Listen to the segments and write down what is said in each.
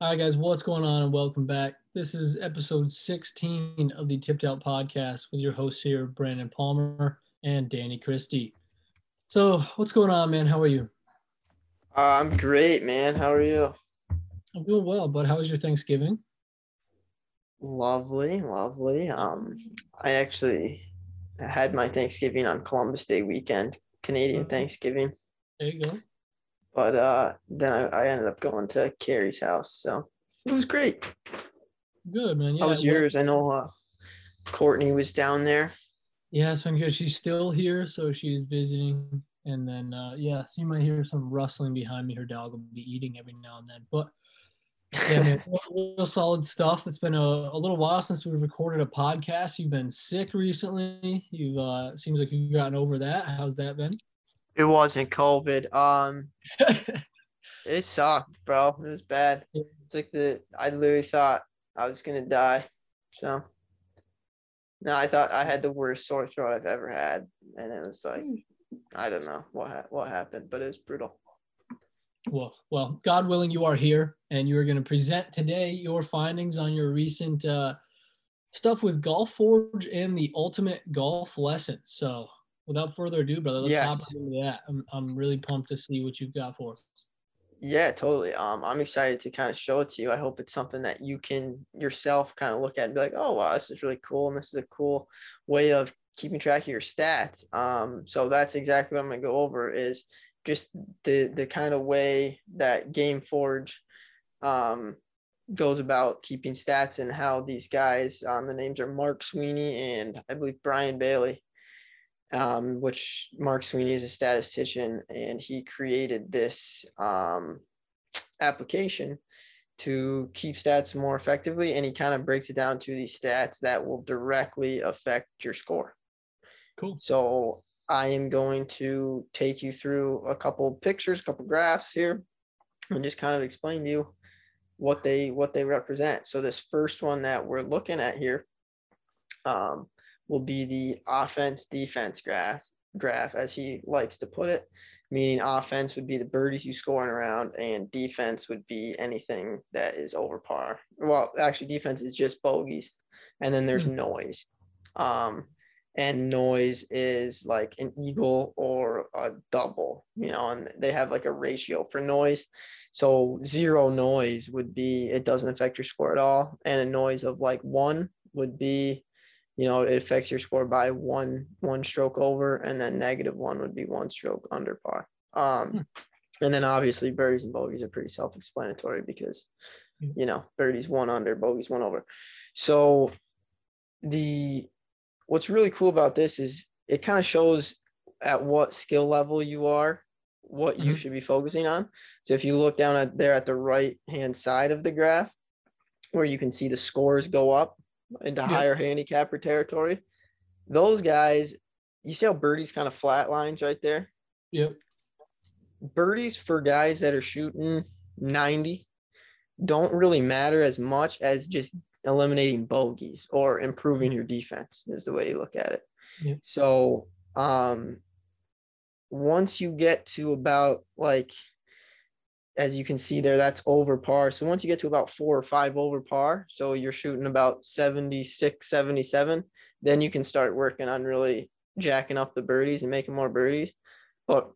All right, guys, what's going on? And welcome back. This is episode 16 of the Tipped Out podcast with your hosts here, Brandon Palmer and Danny Christie. So, what's going on, man? How are you? Uh, I'm great, man. How are you? I'm doing well, but how was your Thanksgiving? Lovely, lovely. Um, I actually had my Thanksgiving on Columbus Day weekend, Canadian Mhm. Thanksgiving. There you go. But uh, then I, I ended up going to Carrie's house, so it was great. Good, man. Yeah, How was yours? I know uh, Courtney was down there. Yeah, it's been good. She's still here, so she's visiting. And then, uh, yeah, so you might hear some rustling behind me. Her dog will be eating every now and then. But yeah, man, real, real solid stuff. It's been a, a little while since we've recorded a podcast. You've been sick recently. You've uh, seems like you've gotten over that. How's that been? It wasn't COVID. Um, it sucked, bro. It was bad. It's like the I literally thought I was gonna die. So no, I thought I had the worst sore throat I've ever had, and it was like I don't know what ha- what happened, but it was brutal. Well, well, God willing, you are here, and you are going to present today your findings on your recent uh, stuff with Golf Forge and the Ultimate Golf Lesson. So, without further ado, brother, let's hop into that. I'm, I'm really pumped to see what you've got for us. Yeah, totally. Um, I'm excited to kind of show it to you. I hope it's something that you can yourself kind of look at and be like, oh wow, this is really cool, and this is a cool way of keeping track of your stats. Um, so that's exactly what I'm gonna go over is just the the kind of way that Game Forge um goes about keeping stats and how these guys, um, the names are Mark Sweeney and I believe Brian Bailey um, which Mark Sweeney is a statistician, and he created this um, application to keep stats more effectively. And he kind of breaks it down to these stats that will directly affect your score. Cool. So I am going to take you through a couple pictures, a couple graphs here, and just kind of explain to you what they what they represent. So this first one that we're looking at here um, will be the offense defense graph graph as he likes to put it meaning offense would be the birdies you score in a round and defense would be anything that is over par. Well actually defense is just bogeys and then there's Hmm. noise. Um and noise is like an eagle or a double you know and they have like a ratio for noise. So zero noise would be it doesn't affect your score at all. And a noise of like one would be you know it affects your score by one one stroke over and then negative one would be one stroke under par um Hmm. and then obviously birdies and bogeys are pretty self-explanatory because Hmm. you know birdies one under bogeys one over so the what's really cool about this is it kind of shows at what skill level you are what you Mhm. should be focusing on so if you look down at there at the right hand side of the graph where you can see the scores go up into Yeah. higher handicapper territory. Those guys, you see how birdies kind of flat lines right there? Yep. Birdies for guys that are shooting 90 don't really matter as much as just eliminating bogeys or improving your defense is the way you look at it. Yeah. So um once you get to about like as you can see there, that's over par. So once you get to about four or five over par, so you're shooting about 76, 77, then you can start working on really jacking up the birdies and making more birdies. But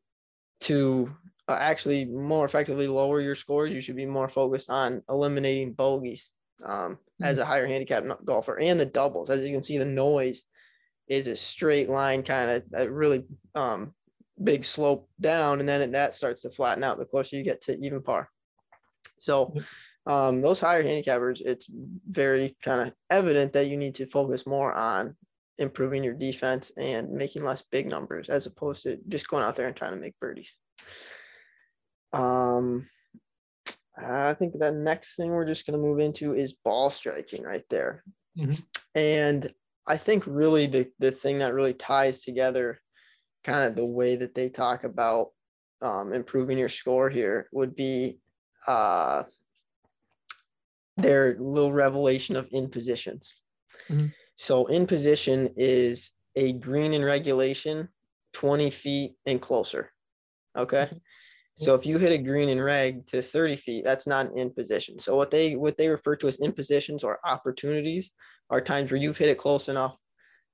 to uh, actually more effectively lower your scores, you should be more focused on eliminating bogeys um, as a higher handicap golfer and the doubles. As you can see, the noise is a straight line kind of really um, big slope down and then that starts to flatten out the closer you get to even par. So um, those higher handicappers it's very kind of evident that you need to focus more on improving your defense and making less big numbers as opposed to just going out there and trying to make birdies. Um i think the next thing we're just going to move into is ball striking right there. Mhm. and i think really the the thing that really ties together kind of the way that they talk about um, improving your score here would be uh, their little revelation of in positions. Mhm. So in position is a green in regulation, 20 feet and closer. Okay. So if you hit a green and reg to 30 feet, that's not an in position. So what they what they refer to as in positions or opportunities are times where you've hit it close enough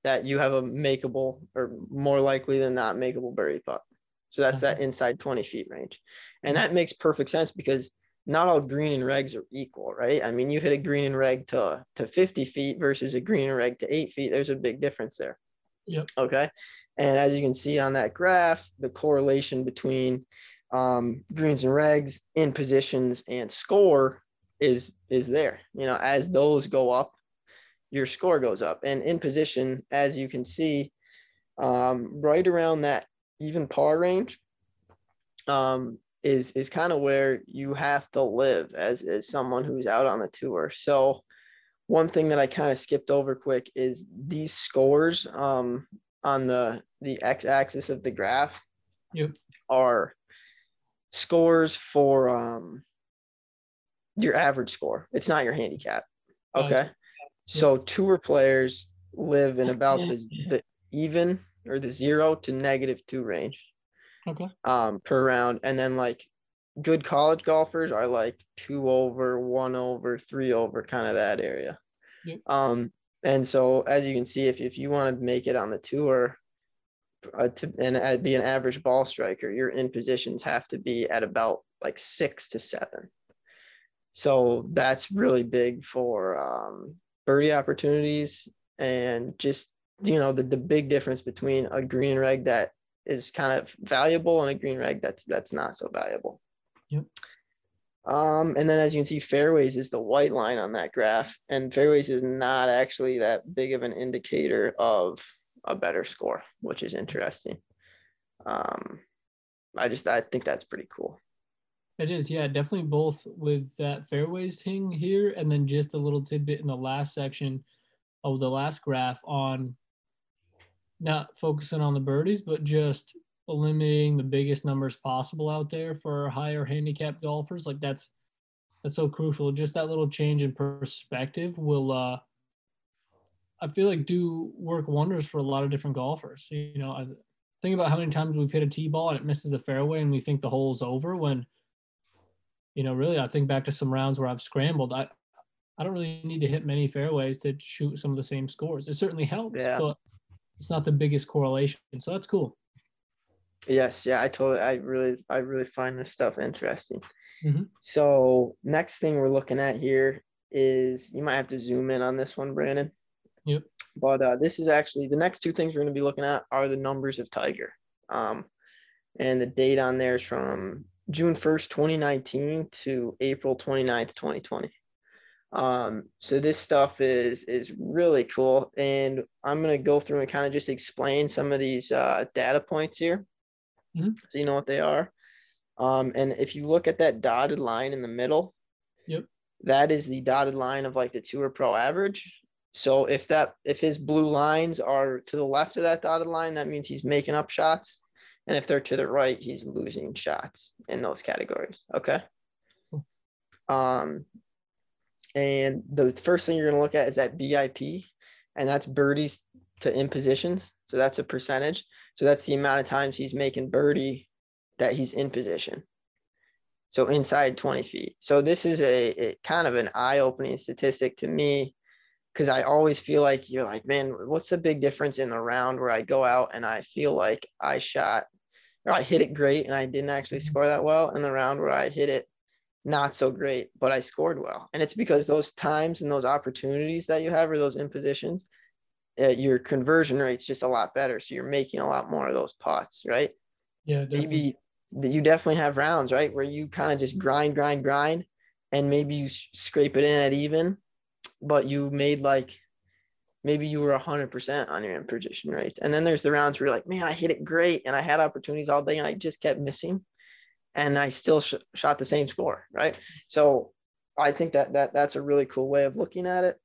that you have a makeable or more likely than not makeable birdie putt. So that's that inside 20 feet range. And that makes perfect sense because not all green and regs are equal, right? I mean, you hit a green and reg to, to 50 feet versus a green and reg to eight feet. There's a big difference there. Yep. Okay. And as you can see on that graph, the correlation between um, greens and regs in positions and score is is there. You know, as those go up, your score goes up. And in position, as you can see, um, right around that even par range, um, is is kind of where you have to live as as someone who's out on the tour. So one thing that I kind of skipped over quick is these scores um, on the the x-axis of the graph yep. are scores for um, your average score. It's not your handicap. Okay. So tour players live in about the, the even or the zero to negative two range. Okay. Um, per round, and then like good college golfers are like two over, one over, three over, kind of that area. Yep. Um, and so as you can see, if if you want to make it on the tour, uh, to and uh, be an average ball striker, your in positions have to be at about like six to seven. So that's really big for um, birdie opportunities and just you know the, the big difference between a green reg that is kind of valuable and a green reg that's that's not so valuable. Yep. Um, and then as you can see, fairways is the white line on that graph, and fairways is not actually that big of an indicator of a better score, which is interesting. Um, I just I think that's pretty cool. It is, yeah, definitely both with that fairways thing here, and then just a little tidbit in the last section of the last graph on not focusing on the birdies, but just eliminating the biggest numbers possible out there for higher handicap golfers. Like that's that's so crucial. Just that little change in perspective will uh I feel like do work wonders for a lot of different golfers. You know, I think about how many times we've hit a tee ball and it misses the fairway and we think the hole's over when you know, really I think back to some rounds where I've scrambled. I I don't really need to hit many fairways to shoot some of the same scores. It certainly helps, yeah. but it's not the biggest correlation. So that's cool. Yes, yeah, I totally, I really, I really find this stuff interesting. Mm-hmm. So next thing we're looking at here is you might have to zoom in on this one, Brandon. Yep. But uh, this is actually the next two things we're going to be looking at are the numbers of Tiger, um, and the date on there is from June first, twenty nineteen, to April 29th, twenty twenty. Um, so this stuff is is really cool, and I'm gonna go through and kind of just explain some of these uh, data points here, mm-hmm. so you know what they are. Um, and if you look at that dotted line in the middle, yep, that is the dotted line of like the tour pro average. So if that if his blue lines are to the left of that dotted line, that means he's making up shots, and if they're to the right, he's losing shots in those categories. Okay. Um, and the first thing you're going to look at is that BIP, and that's birdies to in positions. So that's a percentage. So that's the amount of times he's making birdie that he's in position. So inside 20 feet. So this is a, a kind of an eye-opening statistic to me because I always feel like you're like, man, what's the big difference in the round where I go out and I feel like I shot or I hit it great and I didn't actually mm-hmm. score that well, in the round where I hit it not so great, but I scored well. And it's because those times and those opportunities that you have or those in positions, uh, your conversion rate's just a lot better. So you're making a lot more of those pots, right? Yeah, definitely. maybe you definitely have rounds, right, where you kind of just grind, grind, grind, and maybe you scrape it in at even, but you made like maybe you were 100% on your in position rates. And then there's the rounds where you're like, man, I hit it great and I had opportunities all day and I just kept missing and I still sh- shot the same score, right? So I think that that that's a really cool way of looking at it.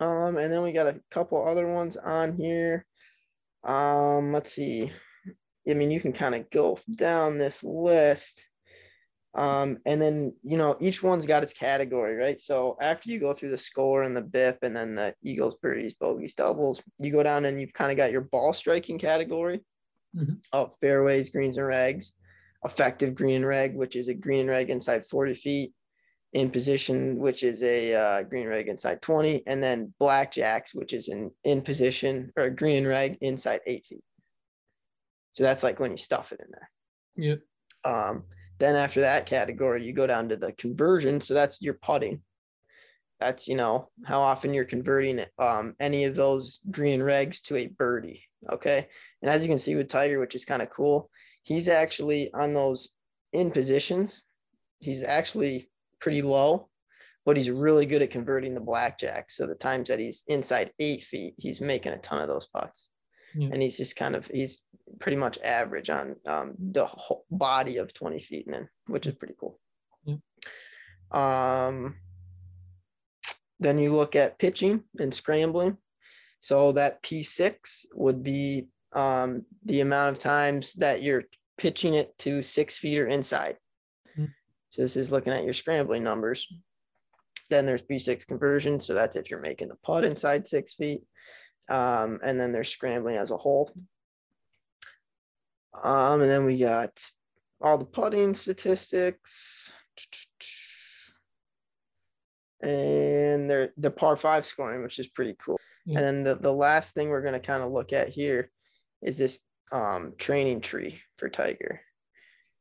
Um, and then we got a couple other ones on here. Um, let's see. I mean, you can kind of go down this list. Um, and then you know each one's got its category, right? So after you go through the score and the BIP and then the Eagles, birdies, bogeys, doubles, you go down and you've kind of got your ball striking category mm-hmm. of fairways, greens, and regs effective green and reg, which is a green and reg inside 40 feet, in position, which is a uh, green reg inside 20, and then blackjacks, which is in in position or green and reg inside eight feet. So that's like when you stuff it in there. Yep. Um, then after that category, you go down to the conversion. So that's your putting. That's you know how often you're converting um, any of those green regs to a birdie. Okay, and as you can see with Tiger, which is kind of cool, he's actually on those in positions. He's actually pretty low, but he's really good at converting the blackjack. So the times that he's inside eight feet, he's making a ton of those putts. Yeah. And he's just kind of he's pretty much average on um, the whole body of 20 feet and in, which is pretty cool. Yeah. Um, then you look at pitching and scrambling. So that P6 would be um, the amount of times that you're pitching it to six feet or inside. So this is looking at your scrambling numbers. Then there's P6 conversion. So that's if you're making the putt inside six feet. Um, and then there's scrambling as a whole. Um, and then we got all the putting statistics. And they're the par five scoring, which is pretty cool. Yeah. And then the, the last thing we're going to kind of look at here is this um, training tree for Tiger.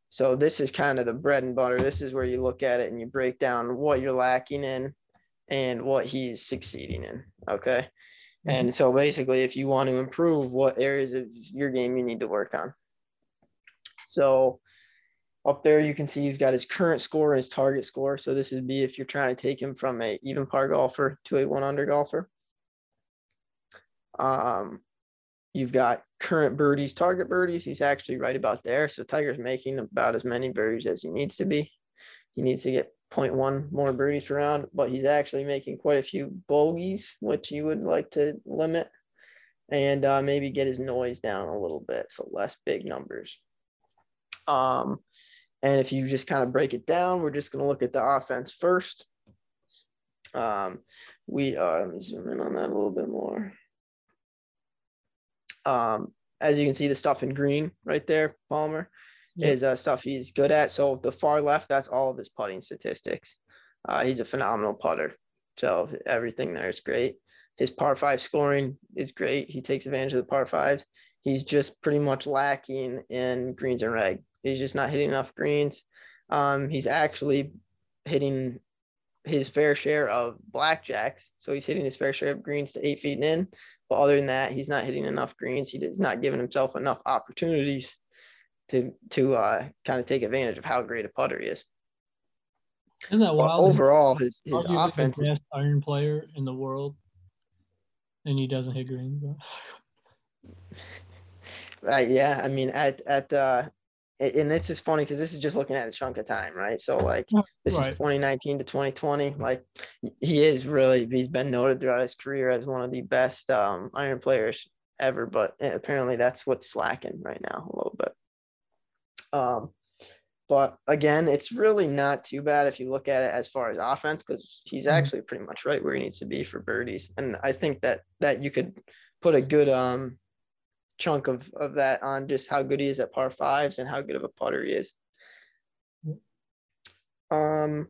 So this is kind of the bread and butter. This is where you look at it and you break down what you're lacking in and what he's succeeding in. Okay. Mm-hmm. And so basically, if you want to improve, what areas of your game you need to work on. So up there, you can see he's got his current score and his target score. So this would be if you're trying to take him from a even par golfer to a one under golfer. Um, You've got current birdies, target birdies. He's actually right about there. So Tiger's making about as many birdies as he needs to be. He needs to get 0.1 more birdies per round, but he's actually making quite a few bogeys, which you would like to limit and uh, maybe get his noise down a little bit. So less big numbers. Um, and if you just kind of break it down, we're just going to look at the offense first. Um, we uh, let me zoom in on that a little bit more. Um, as you can see, the stuff in green right there, Palmer, yeah. is uh, stuff he's good at. So the far left, that's all of his putting statistics. Uh, he's a phenomenal putter. So everything there is great. His par five scoring is great. He takes advantage of the par fives. He's just pretty much lacking in greens and reg. He's just not hitting enough greens. Um, he's actually hitting his fair share of blackjacks. So he's hitting his fair share of greens to eight feet in, but other than that, he's not hitting enough greens. He is not giving himself enough opportunities to to uh, kind of take advantage of how great a putter he is. Isn't that wild? But overall, his his offense the best iron player in the world, and he doesn't hit greens. right? Yeah, I mean, at at uh, and this is funny because this is just looking at a chunk of time, right? So like this right. is 2019 to 2020. Like he is really he's been noted throughout his career as one of the best um, iron players ever, but apparently that's what's slacking right now a little bit. Um, but again, it's really not too bad if you look at it as far as offense because he's mm-hmm. actually pretty much right where he needs to be for birdies, and I think that that you could put a good um chunk of of that on just how good he is at par fives and how good of a putter he is. Um,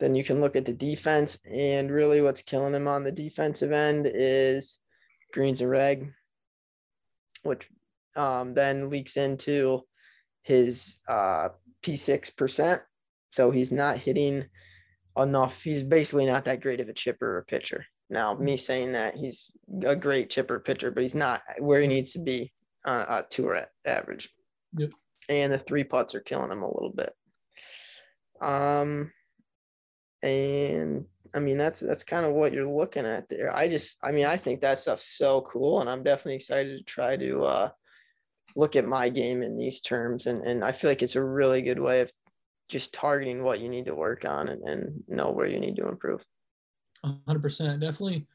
then you can look at the defense, and really what's killing him on the defensive end is greens and reg, which um, then leaks into his uh, P6 percent. So he's not hitting enough. He's basically not that great of a chipper or pitcher. Now, me saying that he's a great chipper pitcher, but he's not where he needs to be uh, uh tour average. Yep. And the three putts are killing him a little bit. Um, and I mean that's that's kind of what you're looking at there. I just, I mean, I think that stuff's so cool, and I'm definitely excited to try to uh, look at my game in these terms, and and I feel like it's a really good way of just targeting what you need to work on and, and know where you need to improve. 100% definitely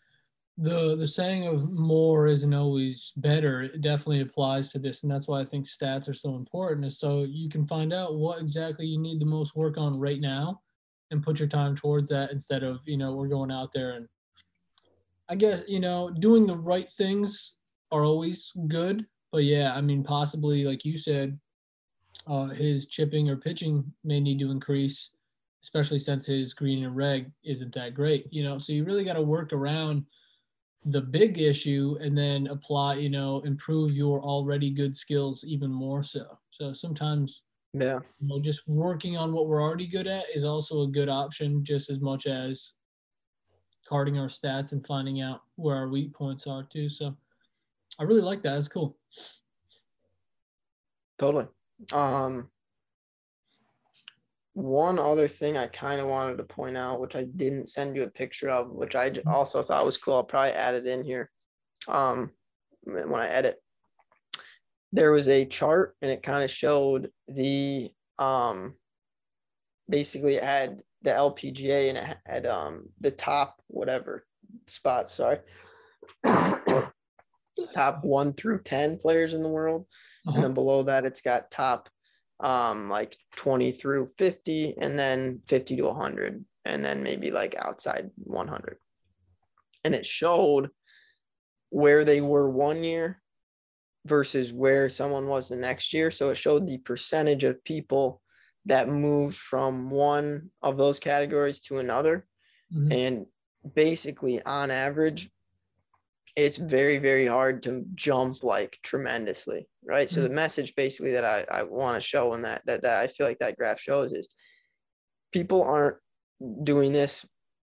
the the saying of more isn't always better it definitely applies to this and that's why i think stats are so important is so you can find out what exactly you need the most work on right now and put your time towards that instead of you know we're going out there and i guess you know doing the right things are always good but yeah i mean possibly like you said uh, his chipping or pitching may need to increase, especially since his green and reg isn't that great. You know, so you really got to work around the big issue and then apply, you know, improve your already good skills even more so. So sometimes, Yeah. you know, just working on what we're already good at is also a good option, just as much as carding our stats and finding out where our weak points are too. So I really like that. That's cool. Totally. Um, one other thing I kind of wanted to point out, which I didn't send you a picture of, which I also thought was cool. I'll probably add it in here. Um, when I edit, there was a chart and it kind of showed the um, basically it had the LPGA and it had um the top whatever spots. Sorry. Top one through 10 players in the world Uh-huh. and then below that it's got top um like 20 through 50 and then 50 to 100 and then maybe like outside 100 and it showed where they were one year versus where someone was the next year so it showed the percentage of people that moved from one of those categories to another Mhm. and basically on average it's very very hard to jump like tremendously right so the message basically that i, I want to show in that, that that i feel like that graph shows is people aren't doing this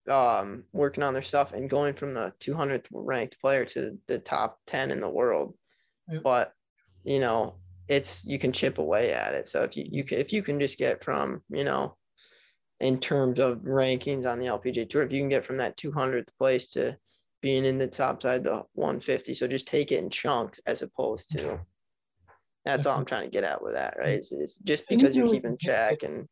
um working on their stuff and going from the 200th ranked player to the top 10 in the world Yep. but you know it's you can chip away at it so if you, you can if you can just get from you know in terms of rankings on the LPGA tour. If you can get from that 200th place to being in the top side, the 150. So just take it in chunks as opposed to. That's all I'm trying to get at with that, right? It's, it's just because you're keeping track and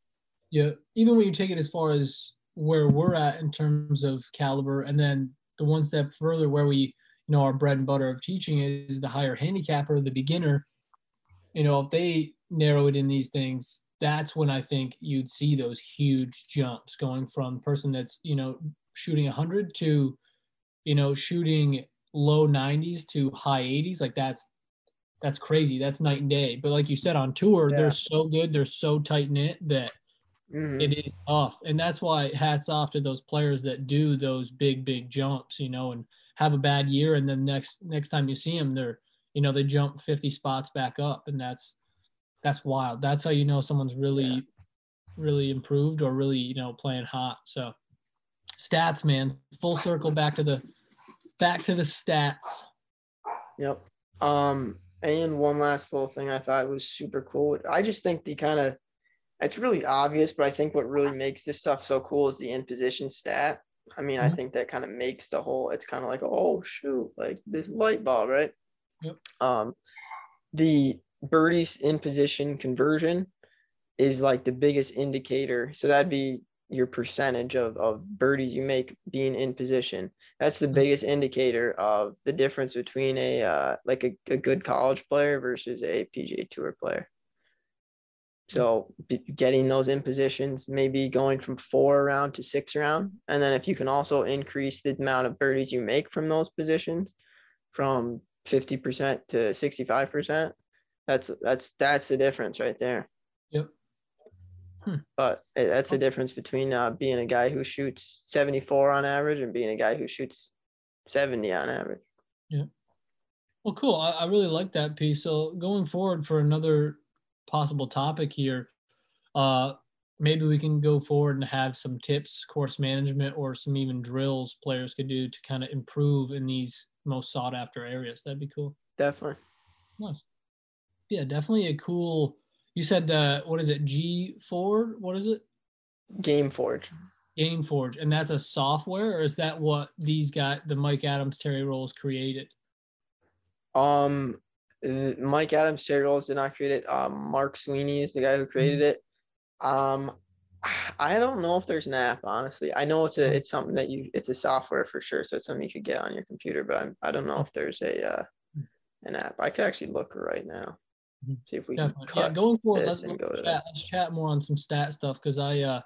Yeah, even when you take it as far as where we're at in terms of caliber, and then the one step further where we, you know, our bread and butter of teaching is the higher handicapper, the beginner. You know, if they narrow it in these things, that's when I think you'd see those huge jumps going from person that's you know shooting 100 to, you know, shooting low 90s to high 80s. Like that's that's crazy. That's night and day. But like you said on tour, Yeah. they're so good, they're so tight knit that Mhm. it is tough. And that's why hats off to those players that do those big, big jumps, you know, and have a bad year. And then next, next time you see them, they're, you know, they jump 50 spots back up. And that's, that's wild. That's how you know someone's really, Yeah. really improved or really, you know, playing hot. So stats, man, full circle back to the, back to the stats. Yep. Um, and one last little thing I thought was super cool. I just think the kind of it's really obvious, but I think what really makes this stuff so cool is the in position stat. I mean, I Mhm. think that kind of makes the whole it's kind of like, oh shoot, like this light bulb, right? Yep. Um the birdies in position conversion is like the biggest indicator. So that'd be your percentage of, of birdies you make being in position. That's the Mhm. biggest indicator of the difference between a uh, like a, a good college player versus a PGA Tour player. So be- getting those in positions, maybe going from four around to six around, and then if you can also increase the amount of birdies you make from those positions, from fifty percent to sixty five percent, that's that's that's the difference right there. Yep. Hmm. But that's the difference between uh, being a guy who shoots seventy four on average and being a guy who shoots seventy on average. Yeah. Well, cool. I, I really like that piece. So going forward for another possible topic here, uh, maybe we can go forward and have some tips, course management, or some even drills players could do to kind of improve in these most sought after areas. That'd be cool. Definitely. Nice. Yeah, definitely a cool. You said the what is it? G four? What is it? Game Forge. Game Forge, and that's a software, or is that what these guys, the Mike Adams, Terry Rowles created? Um, uh, Mike Adams, Terry Rowles did not create it. Um, Mark Sweeney is the guy who created it. Um, I don't know if there's an app. Honestly, I know it's a it's something that you it's a software for sure. So it's something you could get on your computer, but I'm I don't know if there's a uh, an app. I could actually look right now. Mhm. See if we can Definitely. Yeah, going forward, let's, and let's go chat, let's chat more on some stat stuff because I uh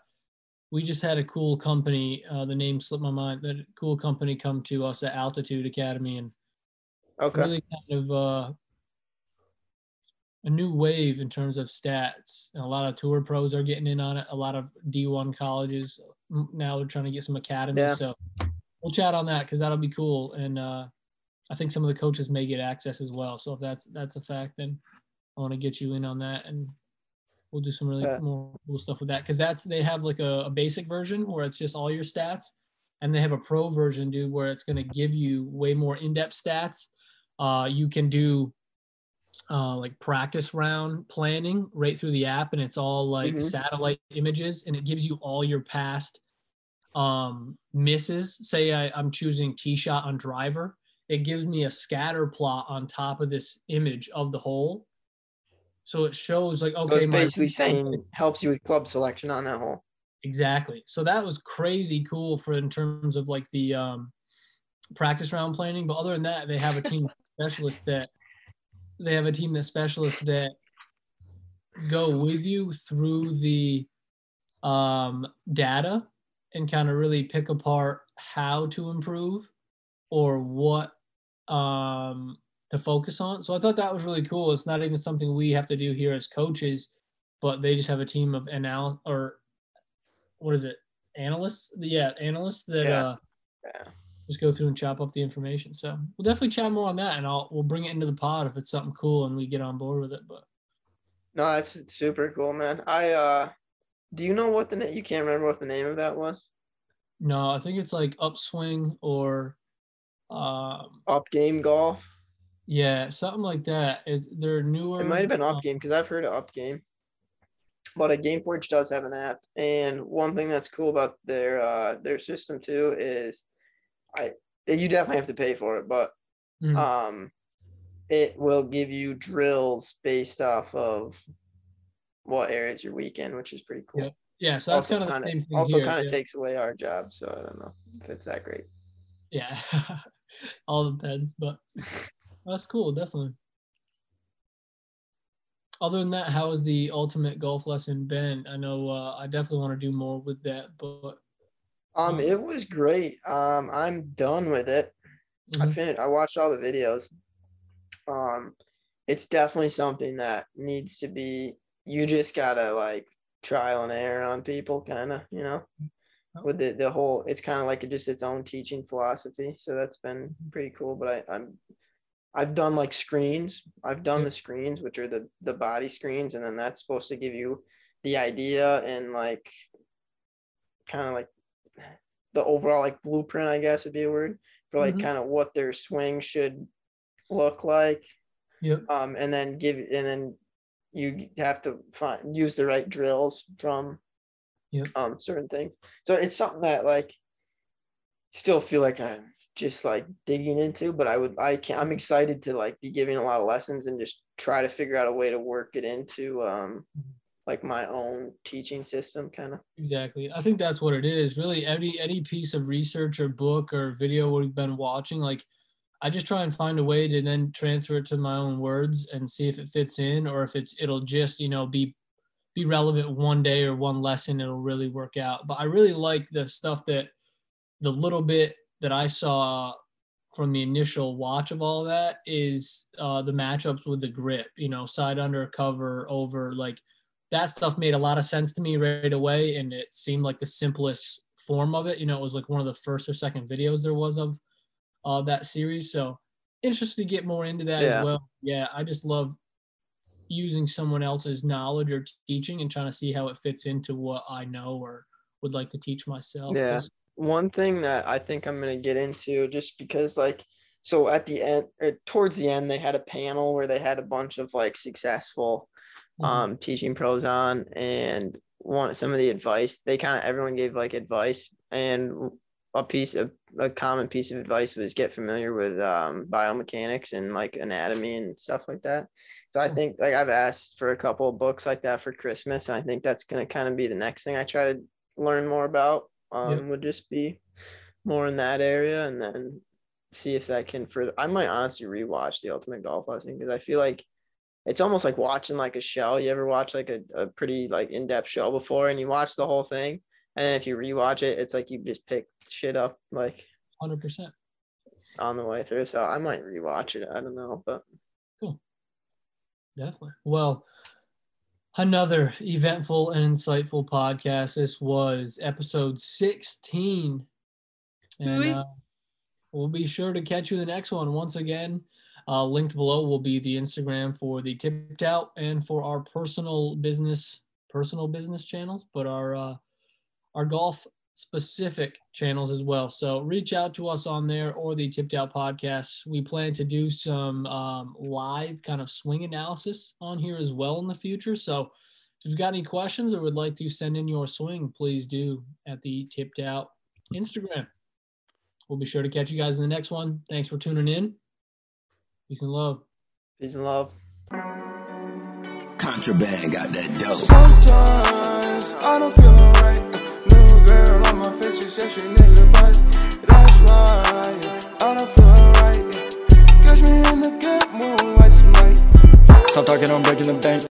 we just had a cool company, uh the name slipped my mind, that cool company come to us at Altitude Academy and Okay. really kind of uh a new wave in terms of stats. And a lot of tour pros are getting in on it. A lot of D1 colleges now they're trying to get some academies. Yeah. So we'll chat on that because that'll be cool. And uh, I think some of the coaches may get access as well. So if that's that's a fact, then I want to get you in on that and we'll do some really more cool stuff with that because that's they have like a, a, basic version where it's just all your stats and they have a pro version dude where it's going to give you way more in-depth stats. Uh, you can do uh, like practice round planning right through the app and it's all like mm-hmm. satellite images and it gives you all your past um, misses. Say I, i'm choosing tee shot on driver. It gives me a scatter plot on top of this image of the hole so it shows like okay, so basically saying helps you with club selection on that hole. Exactly. So that was crazy cool for in terms of like the um, practice round planning. But other than that, they have a team specialist that they have a team that specialists that go with you through the um, data and kind of really pick apart how to improve or what um, to focus on. So I thought that was really cool. It's not even something we have to do here as coaches, but they just have a team of anal or what is it? Analysts? Yeah, analysts that yeah. uh yeah. just go through and chop up the information. So we'll definitely chat more on that and I'll we'll bring it into the pod if it's something cool and we get on board with it. But no, that's super cool, man. I uh do you know what the you can't remember what the name of that was? No, I think it's like upswing or um up game golf. Yeah, something like that. It's they're newer. It might have been Up Game because I've heard of Up Game. But a GameForge does have an app, and one thing that's cool about their uh, their system too is, I you definitely have to pay for it, but mm. um, it will give you drills based off of what areas you're weak in, which is pretty cool. Yeah, yeah so that's kind of the same thing. Also, kind of yeah. takes away our job, so I don't know if it's that great. Yeah, all depends, but that's cool, definitely. Other than that, how has the ultimate golf lesson been? I know uh, I definitely want to do more with that, but um, it was great. Um, I'm done with it. Mm-hmm. I finished. I watched all the videos. Um, it's definitely something that needs to be. You just gotta like trial and error on people, kind of, you know. Oh. With the the whole, it's kind of like just its own teaching philosophy. So that's been pretty cool. But I, I'm I've done like screens. I've done the screens, which are the the body screens, and then that's supposed to give you the idea and like kind of like the overall like blueprint, I guess would be a word for like mm-hmm. kind of what their swing should look like. Yep. Um, and then give and then you have to find use the right drills from yep. um certain things. So it's something that like still feel like I'm just like digging into but i would i can i'm excited to like be giving a lot of lessons and just try to figure out a way to work it into um like my own teaching system kind of exactly. I think that's what it is. Really any any piece of research or book or video we've been watching like i just try and find a way to then transfer it to my own words and see if it fits in or if it's it'll just you know be be relevant one day or one lesson it'll really work out. But i really like the stuff that the little bit that I saw from the initial watch of all of that is uh, the matchups with the grip, you know, side under, cover, over, like that stuff made a lot of sense to me right away. And it seemed like the simplest form of it. You know, it was like one of the first or second videos there was of uh, that series. So interested to get more into that yeah. as well. Yeah, I just love using someone else's knowledge or teaching and trying to see how it fits into what I know or would like to teach myself. Yeah one thing that I think I'm gonna get into just because like so at the end or towards the end they had a panel where they had a bunch of like successful mm-hmm. um teaching pros on and one some of the advice they kind of everyone gave like advice and a piece of a common piece of advice was get familiar with um, biomechanics and like anatomy and stuff like that. So I think like I've asked for a couple of books like that for Christmas, and I think that's gonna kind of be the next thing I try to learn more about um, yep. would just be more in that area and then see if that can further. I might honestly rewatch the Ultimate Golf Lesson because I feel like it's almost like watching like a show. You ever watch like a, a pretty like in depth show before and you watch the whole thing, and then if you rewatch it, it's like you just pick shit up like hundred percent on the way through. So I might rewatch it. I don't know, but cool. Definitely. Well, another eventful and insightful podcast. This was episode 16. And uh, we'll be sure to catch you in the next one. Once again, uh, linked below will be the Instagram for the tipped out and for our personal business personal business channels, but our uh, our golf specific channels as well. So reach out to us on there or the Tipped Out podcast. We plan to do some um, live kind of swing analysis on here as well in the future. So if you've got any questions or would like to send in your swing, please do at the Tipped Out Instagram. We'll be sure to catch you guys in the next one. Thanks for tuning in. Peace and love. Peace and love. Contraband got that dope. Sometimes I don't feel alright. My face, she said she need a bite. That's why I don't feel alright. Catch me in the good mood, I just might. Stop talking, I'm breaking the bank.